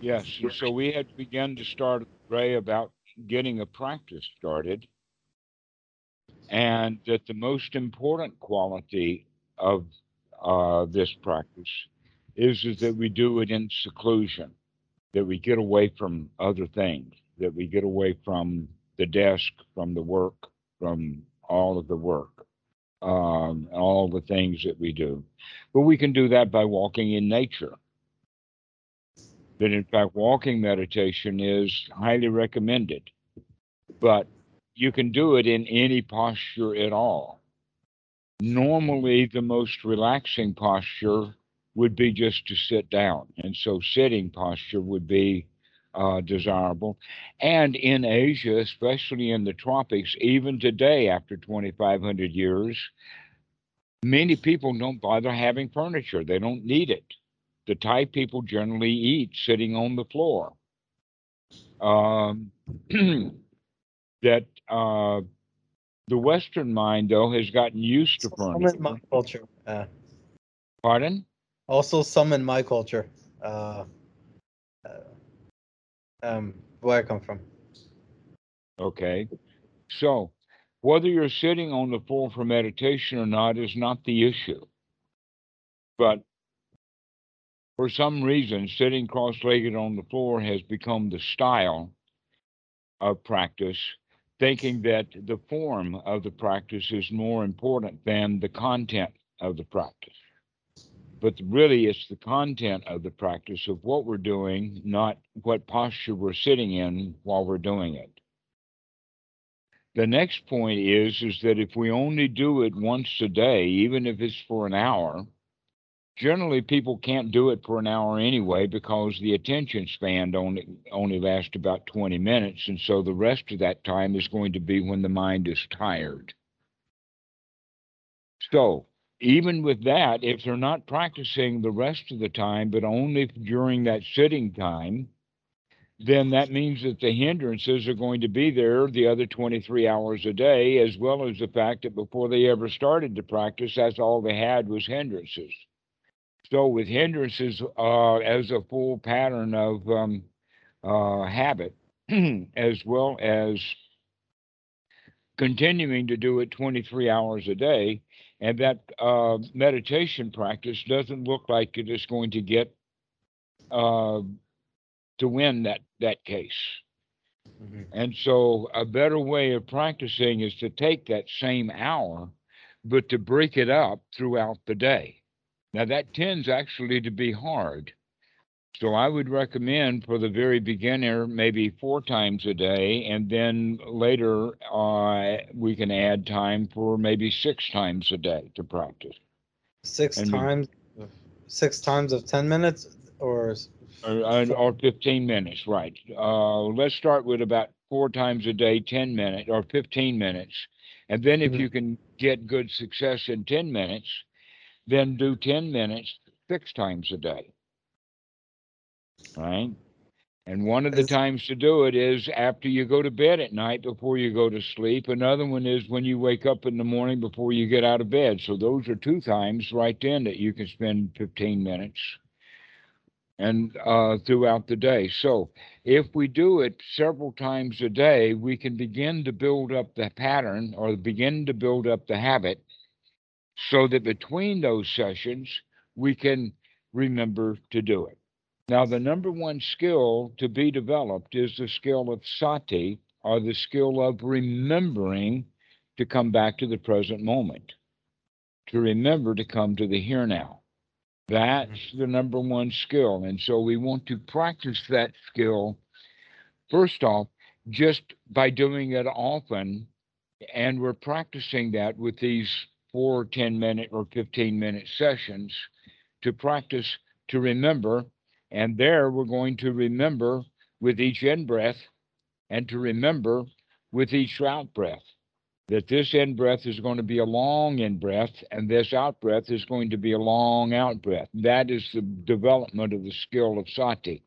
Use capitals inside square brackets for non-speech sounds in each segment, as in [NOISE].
Yes, and so we had begun to start, Ray, about getting a practice started, and that the most important quality of uh, this practice is, is that we do it in seclusion, that we get away from other things, that we get away from the desk, from the work, from all of the work, um, all the things that we do. But we can do that by walking in nature. That in fact, walking meditation is highly recommended, but you can do it in any posture at all. Normally, the most relaxing posture would be just to sit down. And so, sitting posture would be uh, desirable. And in Asia, especially in the tropics, even today, after 2,500 years, many people don't bother having furniture. They don't need it. The Thai people generally eat sitting on the floor. Um, [CLEARS THROAT] that uh, the Western mind, though, has gotten used to furniture. Some in my culture. Uh, Pardon? also, some in my culture. Uh, uh, um, where I come from. Okay. So, whether you're sitting on the floor for meditation or not is not the issue. But for some reason, sitting cross legged on the floor has become the style of practice, thinking that the form of the practice is more important than the content of the practice. But really, it's the content of the practice of what we're doing, not what posture we're sitting in while we're doing it. The next point is is that if we only do it once a day, even if it's for an hour, generally people can't do it for an hour anyway because the attention span only only lasts about 20 minutes and so the rest of that time is going to be when the mind is tired. So, even with that, if they're not practicing the rest of the time, but only during that sitting time, then that means that the hindrances are going to be there the other 23 hours a day, as well as the fact that before they ever started to practice, that's all they had was hindrances. So, with hindrances uh, as a full pattern of um, uh, habit, [CLEARS THROAT] as well as continuing to do it 23 hours a day, and that uh, meditation practice doesn't look like it is going to get uh, to win that that case. Mhm. And so, a better way of practicing is to take that same hour, but to break it up throughout the day. Now, that tends actually to be hard. So, I would recommend for the very beginner, maybe four times a day, and then later uh, we can add time for maybe six times a day to practice. Six And we- times, six times of ten minutes, or Or, or- or 15 minutes, right. Uh, let's start with about four times a day, 10 minutes or 15 minutes. And then if Mhm. you can get good success in 10 minutes, then do 10 minutes six times a day. Right? And one of the times to do it is after you go to bed at night before you go to sleep. Another one is when you wake up in the morning before you get out of bed. So those are two times right then that you can spend 15 minutes and uh, throughout the day. So if we do it several times a day, we can begin to build up the pattern or begin to build up the habit so that between those sessions, we can remember to do it. Now, the number one skill to be developed is the skill of sati, or the skill of remembering to come back to the present moment, to remember to come to the here now. That's mm-hmm. the number one skill. And so we want to practice that skill, first off, just by doing it often. And we're practicing that with these four 10 minute or 15 minute sessions to practice to remember. And there we're going to remember with each in breath and to remember with each out breath that this in breath is going to be a long in breath and this out breath is going to be a long out breath. That is the development of the skill of sati.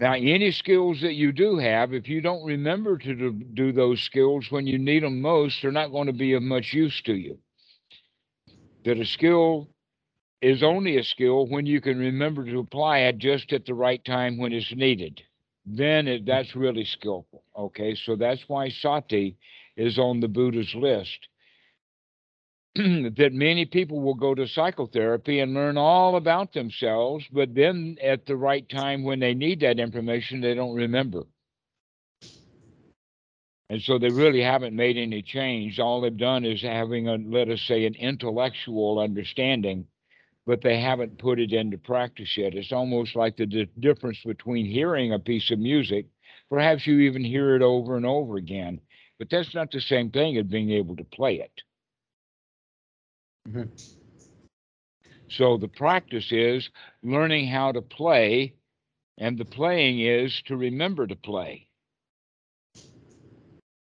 Now, any skills that you do have, if you don't remember to do, those skills when you need them most, they're not going to be of much use to you. That a skill is only a skill when you can remember to apply it just at the right time when it's needed. Then it, that's really skillful. Okay, so that's why sati is on the Buddha's list. [CLEARS THROAT] that many people will go to psychotherapy and learn all about themselves, but then at the right time when they need that information, they don't remember. And so they really haven't made any change. All they've done is having a, let us say, an intellectual understanding, but they haven't put it into practice yet. It's almost like the di- difference between hearing a piece of music. Perhaps you even hear it over and over again, but that's not the same thing as being able to play it. Mhm. So the practice is learning how to play, and the playing is to remember to play.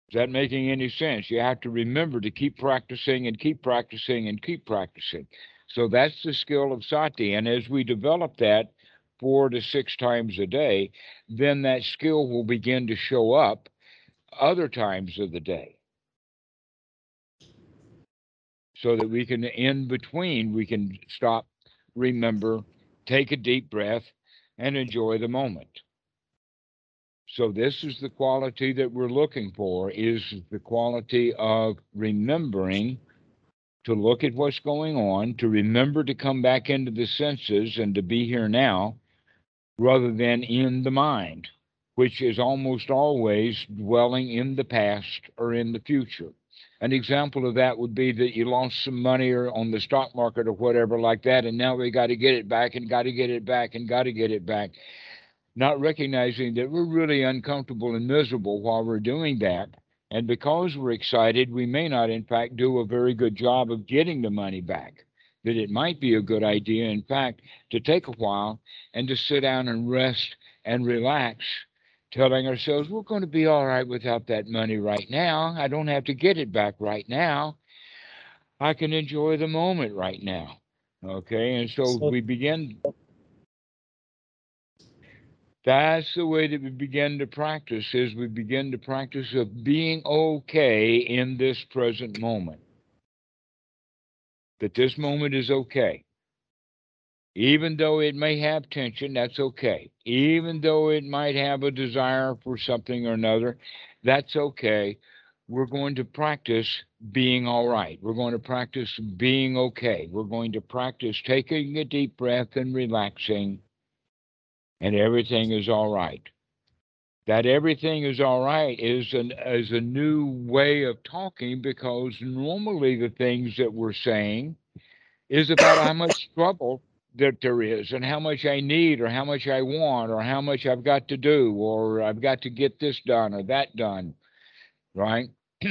Is that making any sense? You have to remember to keep practicing and keep practicing and keep practicing. So that's the skill of sati. And as we develop that four to six times a day, then that skill will begin to show up other times of the day. So that we can, in between, we can stop, remember, take a deep breath, and enjoy the moment. So this is the quality that we're looking for is the quality of remembering to look at what's going on, to remember to come back into the senses and to be here now rather than in the mind, which is almost always dwelling in the past or in the future. An example of that would be that you lost some money or on the stock market or whatever like that, and now we got to get it back and got to get it back and got to get it back not recognizing that we're really uncomfortable and miserable while we're doing that. And because we're excited, we may not, in fact, do a very good job of getting the money back. That it might be a good idea, in fact, to take a while and to sit down and rest and relax, telling ourselves, we're going to be all right without that money right now. I don't have to get it back right now. I can enjoy the moment right now. Okay. And so, So- we begin that's the way that we begin to practice is we begin to practice of being okay in this present moment. That this moment is okay. Even though it may have tension, that's okay. Even though it might have a desire for something or another, that's okay. We're going to practice being all right. We're going to practice being okay. We're going to practice taking a deep breath and relaxing and everything is all right. That everything is all right is an is a new way of talking because normally the things that we're saying is about how much [COUGHS] trouble that there is and how much I need or how much I want or how much I've got to do or I've got to get this done or that done. Right? [CLEARS THROAT]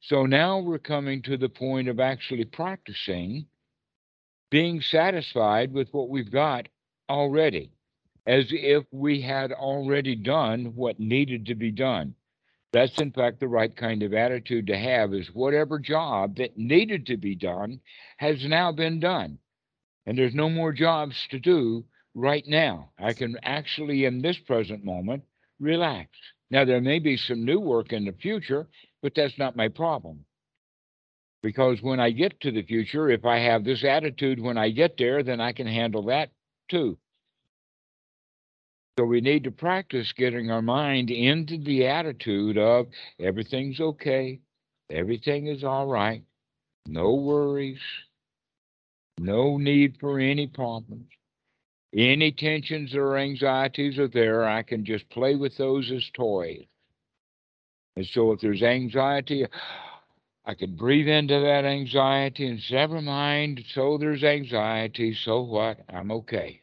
so now we're coming to the point of actually practicing being satisfied with what we've got already as if we had already done what needed to be done. That's in fact the right kind of attitude to have is whatever job that needed to be done has now been done. And there's no more jobs to do right now. I can actually, in this present moment, relax. Now, there may be some new work in the future, but that's not my problem. Because when I get to the future, if I have this attitude when I get there, then I can handle that too. So we need to practice getting our mind into the attitude of everything's okay, everything is all right, no worries, no need for any problems. Any tensions or anxieties are there, I can just play with those as toys. And so if there's anxiety, I can breathe into that anxiety and say, never mind, so there's anxiety, so what? I'm okay.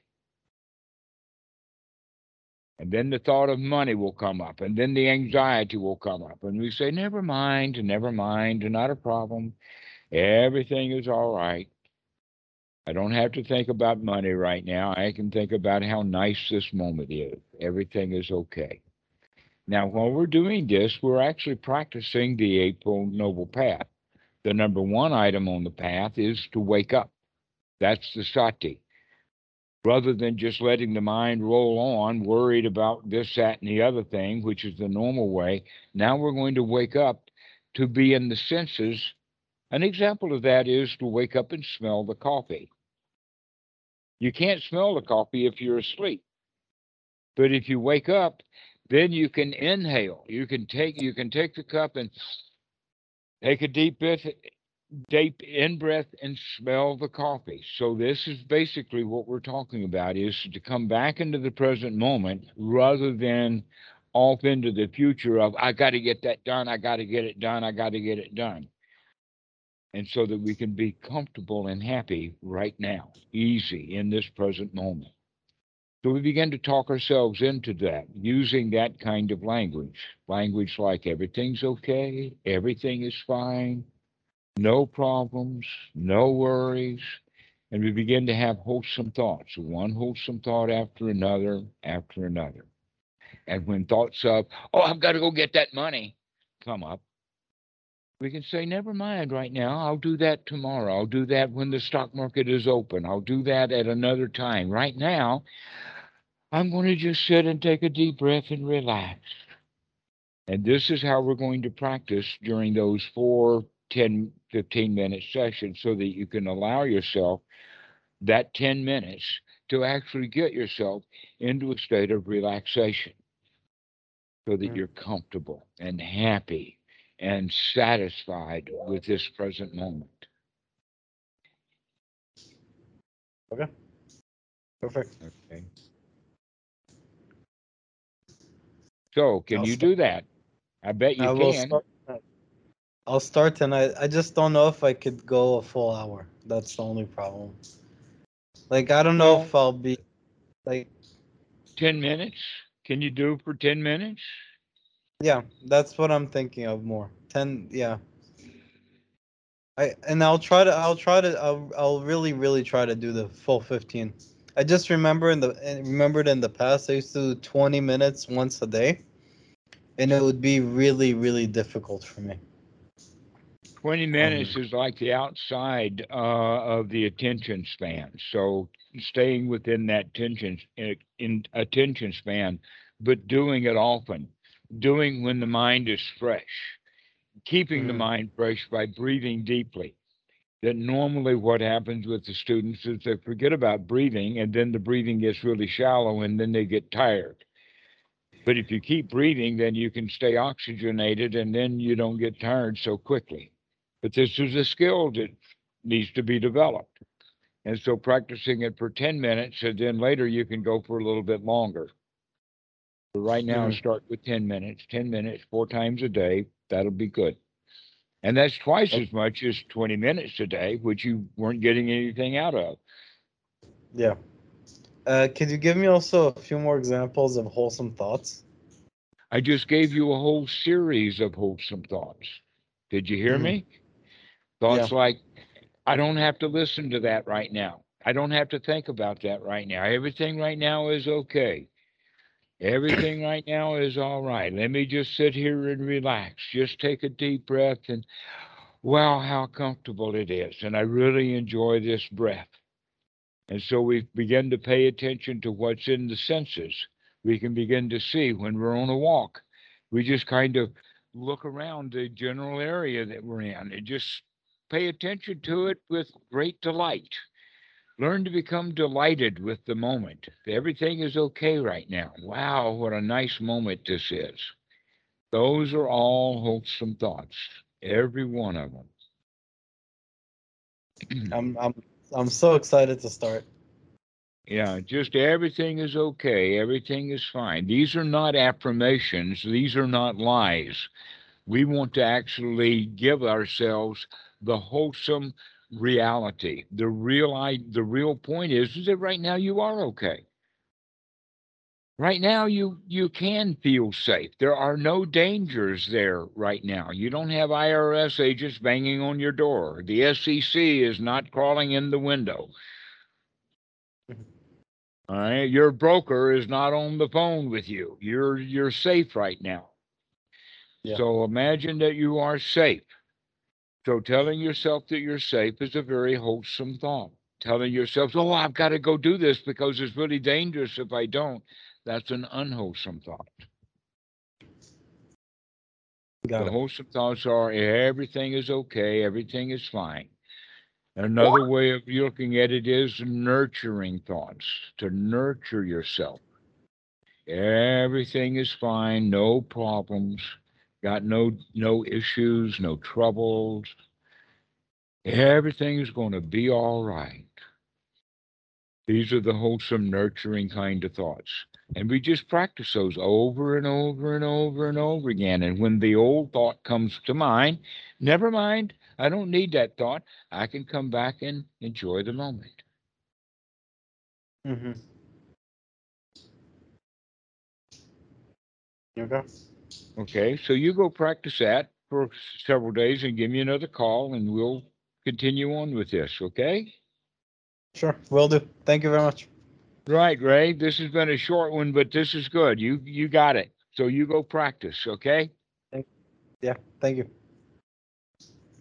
And then the thought of money will come up, and then the anxiety will come up. And we say, never mind, never mind, not a problem. Everything is all right. I don't have to think about money right now. I can think about how nice this moment is. Everything is okay. Now, while we're doing this, we're actually practicing the Eightfold Noble Path. The number one item on the path is to wake up. That's the sati rather than just letting the mind roll on, worried about this, that, and the other thing, which is the normal way. Now we're going to wake up to be in the senses. An example of that is to wake up and smell the coffee. You can't smell the coffee if you're asleep. But if you wake up, then you can inhale. You can take you can take the cup and take a deep breath, deep in breath and smell the coffee. So this is basically what we're talking about is to come back into the present moment rather than off into the future of I got to get that done, I got to get it done, I got to get it done. And so that we can be comfortable and happy right now, easy in this present moment. So we begin to talk ourselves into that using that kind of language. Language like everything's okay, everything is fine, no problems, no worries. And we begin to have wholesome thoughts, one wholesome thought after another, after another. And when thoughts of, oh, I've got to go get that money come up, we can say, never mind right now. I'll do that tomorrow. I'll do that when the stock market is open. I'll do that at another time. Right now, I'm going to just sit and take a deep breath and relax. And this is how we're going to practice during those four, 10, 15 minute sessions so that you can allow yourself that 10 minutes to actually get yourself into a state of relaxation so that Mm. you're comfortable and happy and satisfied with this present moment. Okay. Perfect. Okay. So can I'll you start- do that? I bet you I can. start. I'll start tonight. I just don't know if I could go a full hour. That's the only problem. Like I don't know if I'll be like 10 minutes? Can you do for 10 minutes? Yeah, that's what I'm thinking of more. 10 yeah. I and I'll try to I'll try to I'll, I'll really really try to do the full 15. I just remember in the remembered in the past I used to do 20 minutes once a day. And it would be really really difficult for me. 20 minutes is like the outside uh, of the attention span. So staying within that attention in, in attention span, but doing it often, doing when the mind is fresh, keeping the Mhm. mind fresh by breathing deeply. That normally what happens with the students is they forget about breathing and then the breathing gets really shallow and then they get tired. But if you keep breathing, then you can stay oxygenated and then you don't get tired so quickly. But this is a skill that needs to be developed. And so practicing it for 10 minutes and then later you can go for a little bit longer. Right now, Mhm. start with 10 minutes, 10 minutes, four times a day. That'll be good. And that's twice as much as 20 minutes a day, which you weren't getting anything out of. Yeah. Uh, could you give me also a few more examples of wholesome thoughts? I just gave you a whole series of wholesome thoughts. Did you hear Mhm. me? Thoughts like, I don't have to listen to that right now. I don't have to think about that right now. Everything right now is okay. Everything right now is all right. Let me just sit here and relax. Just take a deep breath and wow, how comfortable it is. And I really enjoy this breath. And so we begin to pay attention to what's in the senses. We can begin to see when we're on a walk. We just kind of look around the general area that we're in and just pay attention to it with great delight. Learn to become delighted with the moment. Everything is okay right now. Wow, what a nice moment this is. Those are all wholesome thoughts, every one of them. [CLEARS THROAT] I'm I'm I'm so excited to start. Yeah, just everything is okay. Everything is fine. These are not affirmations. These are not lies. We want to actually give ourselves the wholesome reality. The real I the real point is, is that right now you are okay. Right now you you can feel safe. There are no dangers there right now. You don't have IRS agents banging on your door. The SEC is not crawling in the window. Mm-hmm. All right, your broker is not on the phone with you. You're you're safe right now. Yeah. So imagine that you are safe. So telling yourself that you're safe is a very wholesome thought. Telling yourself, "Oh, I've got to go do this because it's really dangerous if I don't," that's an unwholesome thought. Got the it. wholesome thoughts are everything is okay, everything is fine. Another way of looking at it is nurturing thoughts, to nurture yourself. Everything is fine, no problems, got no no issues, no troubles. Everything is going to be all right. These are the wholesome, nurturing kind of thoughts. And we just practice those over and over and over and over again. And when the old thought comes to mind, never mind, I don't need that thought. I can come back and enjoy the moment. Mm-hmm. Okay. Okay, so you go practice that for several days and give me another call and we'll continue on with this, okay? Sure. Will do. Thank you very much. Right, Ray. This has been a short one, but this is good. You you got it. So you go practice, okay? Yeah. Thank you.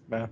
Bye.